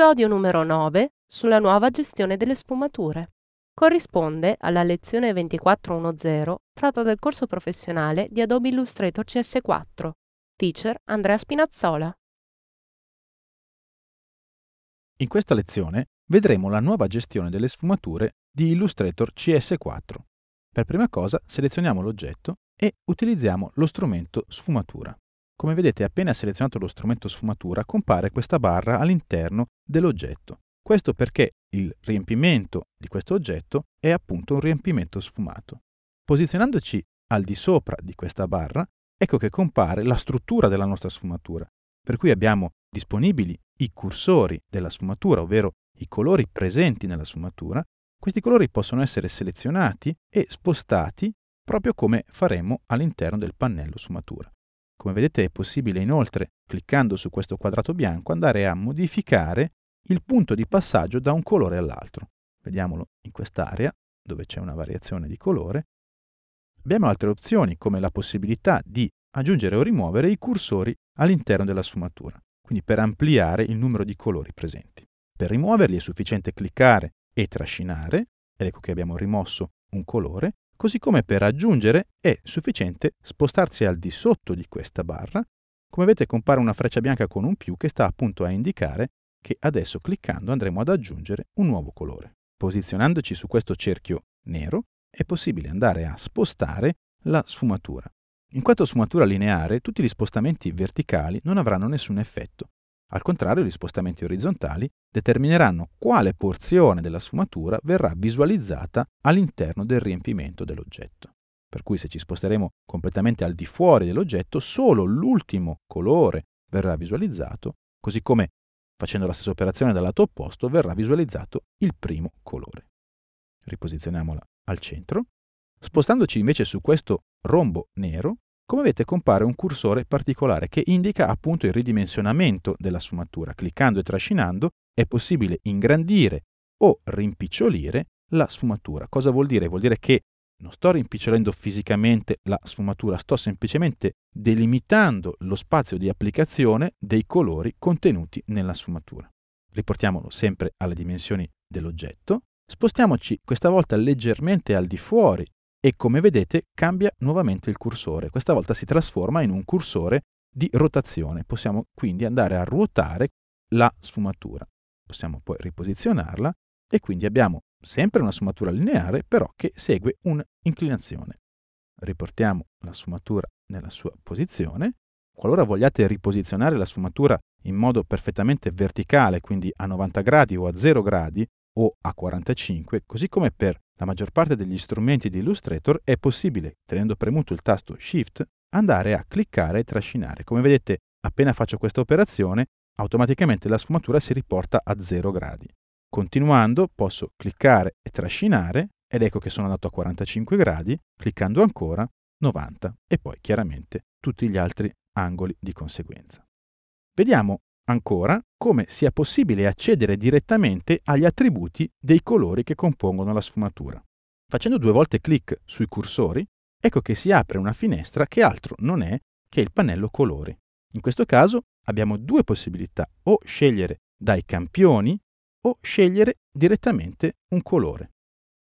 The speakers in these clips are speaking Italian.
Episodio numero 9 sulla nuova gestione delle sfumature. Corrisponde alla lezione 2410 tratta del corso professionale di Adobe Illustrator CS4. Teacher Andrea Spinazzola. In questa lezione vedremo la nuova gestione delle sfumature di Illustrator CS4. Per prima cosa selezioniamo l'oggetto e utilizziamo lo strumento sfumatura. Come vedete appena selezionato lo strumento sfumatura compare questa barra all'interno dell'oggetto. Questo perché il riempimento di questo oggetto è appunto un riempimento sfumato. Posizionandoci al di sopra di questa barra, ecco che compare la struttura della nostra sfumatura, per cui abbiamo disponibili i cursori della sfumatura, ovvero i colori presenti nella sfumatura. Questi colori possono essere selezionati e spostati proprio come faremo all'interno del pannello sfumatura. Come vedete è possibile inoltre, cliccando su questo quadrato bianco, andare a modificare il punto di passaggio da un colore all'altro. Vediamolo in quest'area, dove c'è una variazione di colore. Abbiamo altre opzioni, come la possibilità di aggiungere o rimuovere i cursori all'interno della sfumatura, quindi per ampliare il numero di colori presenti. Per rimuoverli è sufficiente cliccare e trascinare, ed ecco che abbiamo rimosso un colore, così come per aggiungere è sufficiente spostarsi al di sotto di questa barra. Come vedete compare una freccia bianca con un più che sta appunto a indicare che adesso cliccando andremo ad aggiungere un nuovo colore. Posizionandoci su questo cerchio nero è possibile andare a spostare la sfumatura. In quanto sfumatura lineare, tutti gli spostamenti verticali non avranno nessun effetto. Al contrario, gli spostamenti orizzontali determineranno quale porzione della sfumatura verrà visualizzata all'interno del riempimento dell'oggetto. Per cui se ci sposteremo completamente al di fuori dell'oggetto, solo l'ultimo colore verrà visualizzato, così come facendo la stessa operazione dal lato opposto verrà visualizzato il primo colore. Riposizioniamola al centro. Spostandoci invece su questo rombo nero, come vedete compare un cursore particolare che indica appunto il ridimensionamento della sfumatura. Cliccando e trascinando è possibile ingrandire o rimpicciolire la sfumatura. Cosa vuol dire? Vuol dire che non sto rimpicciolendo fisicamente la sfumatura, sto semplicemente delimitando lo spazio di applicazione dei colori contenuti nella sfumatura. Riportiamolo sempre alle dimensioni dell'oggetto. Spostiamoci questa volta leggermente al di fuori e come vedete cambia nuovamente il cursore. Questa volta si trasforma in un cursore di rotazione. Possiamo quindi andare a ruotare la sfumatura. Possiamo poi riposizionarla e quindi abbiamo sempre una sfumatura lineare però che segue un'inclinazione. Riportiamo la sfumatura nella sua posizione. Qualora vogliate riposizionare la sfumatura in modo perfettamente verticale, quindi a 90 gradi o a 0 gradi, o a 45, così come per la maggior parte degli strumenti di Illustrator è possibile, tenendo premuto il tasto Shift, andare a cliccare e trascinare. Come vedete, appena faccio questa operazione, automaticamente la sfumatura si riporta a 0 gradi. Continuando posso cliccare e trascinare ed ecco che sono andato a 45 gradi, cliccando ancora 90 e poi chiaramente tutti gli altri angoli di conseguenza. Vediamo ancora come sia possibile accedere direttamente agli attributi dei colori che compongono la sfumatura. Facendo due volte clic sui cursori, ecco che si apre una finestra che altro non è che il pannello colori. In questo caso abbiamo due possibilità, o scegliere dai campioni o scegliere direttamente un colore.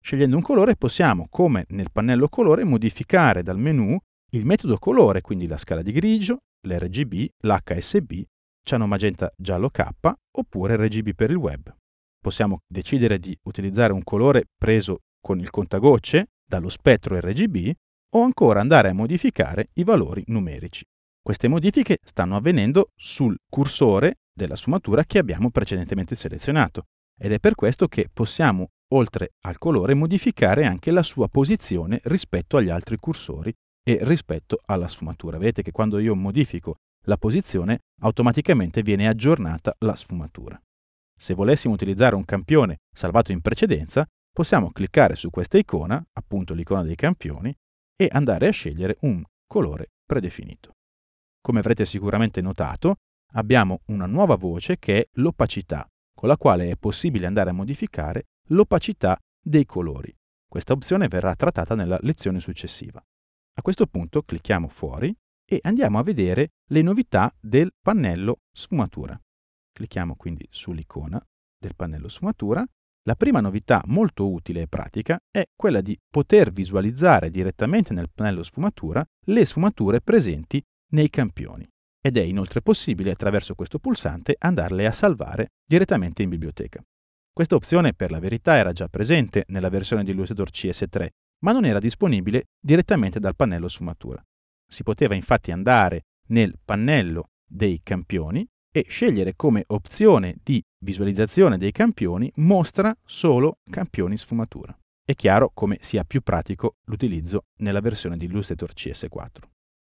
Scegliendo un colore possiamo, come nel pannello colore, modificare dal menu il metodo colore, quindi la scala di grigio, l'RGB, l'HSB ciano magenta giallo K oppure RGB per il web. Possiamo decidere di utilizzare un colore preso con il contagocce dallo spettro RGB o ancora andare a modificare i valori numerici. Queste modifiche stanno avvenendo sul cursore della sfumatura che abbiamo precedentemente selezionato ed è per questo che possiamo, oltre al colore, modificare anche la sua posizione rispetto agli altri cursori e rispetto alla sfumatura. Vedete che quando io modifico la posizione, automaticamente viene aggiornata la sfumatura. Se volessimo utilizzare un campione salvato in precedenza, possiamo cliccare su questa icona, appunto l'icona dei campioni, e andare a scegliere un colore predefinito. Come avrete sicuramente notato, abbiamo una nuova voce che è l'opacità, con la quale è possibile andare a modificare l'opacità dei colori. Questa opzione verrà trattata nella lezione successiva. A questo punto clicchiamo fuori e andiamo a vedere le novità del pannello sfumatura. Clicchiamo quindi sull'icona del pannello sfumatura. La prima novità molto utile e pratica è quella di poter visualizzare direttamente nel pannello sfumatura le sfumature presenti nei campioni ed è inoltre possibile attraverso questo pulsante andarle a salvare direttamente in biblioteca. Questa opzione per la verità era già presente nella versione di Illustrator CS3, ma non era disponibile direttamente dal pannello sfumatura. Si poteva infatti andare nel pannello dei campioni e scegliere come opzione di visualizzazione dei campioni mostra solo campioni sfumatura. È chiaro come sia più pratico l'utilizzo nella versione di Illustrator CS4.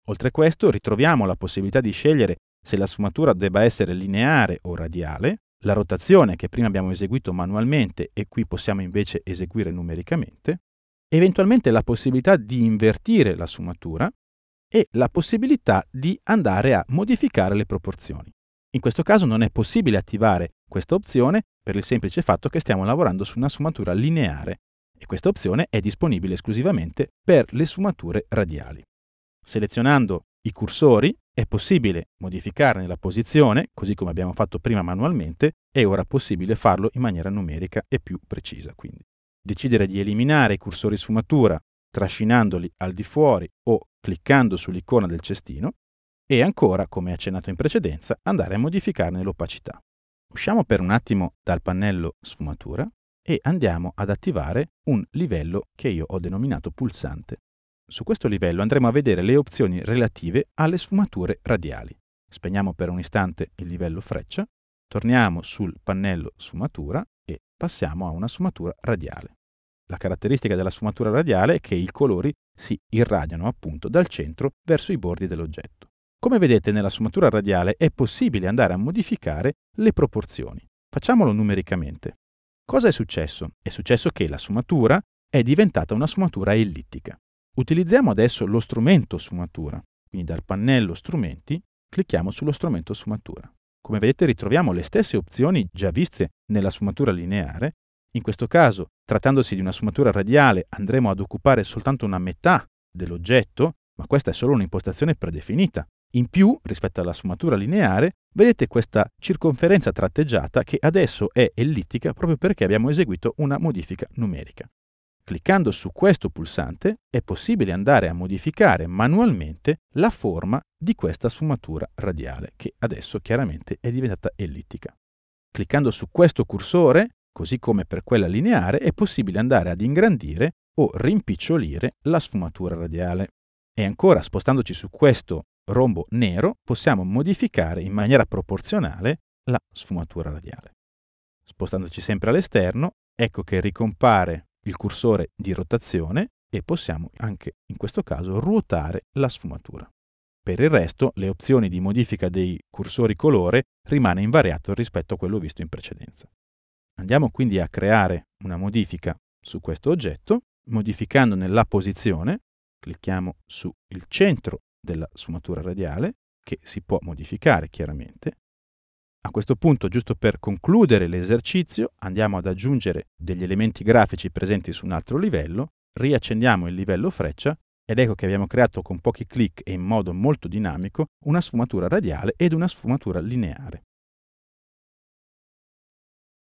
Oltre a questo ritroviamo la possibilità di scegliere se la sfumatura debba essere lineare o radiale, la rotazione che prima abbiamo eseguito manualmente e qui possiamo invece eseguire numericamente, eventualmente la possibilità di invertire la sfumatura e la possibilità di andare a modificare le proporzioni. In questo caso non è possibile attivare questa opzione per il semplice fatto che stiamo lavorando su una sfumatura lineare e questa opzione è disponibile esclusivamente per le sfumature radiali. Selezionando i cursori è possibile modificarne la posizione, così come abbiamo fatto prima manualmente, è ora possibile farlo in maniera numerica e più precisa. Quindi decidere di eliminare i cursori sfumatura trascinandoli al di fuori o cliccando sull'icona del cestino e ancora, come accennato in precedenza, andare a modificarne l'opacità. Usciamo per un attimo dal pannello sfumatura e andiamo ad attivare un livello che io ho denominato pulsante. Su questo livello andremo a vedere le opzioni relative alle sfumature radiali. Spegniamo per un istante il livello freccia, torniamo sul pannello sfumatura e passiamo a una sfumatura radiale. La caratteristica della sfumatura radiale è che i colori si irradiano appunto dal centro verso i bordi dell'oggetto. Come vedete nella sfumatura radiale è possibile andare a modificare le proporzioni. Facciamolo numericamente. Cosa è successo? È successo che la sfumatura è diventata una sfumatura ellittica. Utilizziamo adesso lo strumento sfumatura, quindi dal pannello strumenti clicchiamo sullo strumento sfumatura. Come vedete ritroviamo le stesse opzioni già viste nella sfumatura lineare, in questo caso trattandosi di una sfumatura radiale andremo ad occupare soltanto una metà dell'oggetto, ma questa è solo un'impostazione predefinita. In più, rispetto alla sfumatura lineare, vedete questa circonferenza tratteggiata che adesso è ellittica proprio perché abbiamo eseguito una modifica numerica. Cliccando su questo pulsante è possibile andare a modificare manualmente la forma di questa sfumatura radiale, che adesso chiaramente è diventata ellittica. Cliccando su questo cursore, così come per quella lineare, è possibile andare ad ingrandire o rimpicciolire la sfumatura radiale. E ancora, spostandoci su questo rombo nero, possiamo modificare in maniera proporzionale la sfumatura radiale. Spostandoci sempre all'esterno, ecco che ricompare il cursore di rotazione e possiamo anche in questo caso ruotare la sfumatura. Per il resto le opzioni di modifica dei cursori colore rimane invariato rispetto a quello visto in precedenza. Andiamo quindi a creare una modifica su questo oggetto, modificandone la posizione, clicchiamo sul centro della sfumatura radiale, che si può modificare chiaramente, a questo punto, giusto per concludere l'esercizio, andiamo ad aggiungere degli elementi grafici presenti su un altro livello, riaccendiamo il livello freccia ed ecco che abbiamo creato con pochi clic e in modo molto dinamico una sfumatura radiale ed una sfumatura lineare.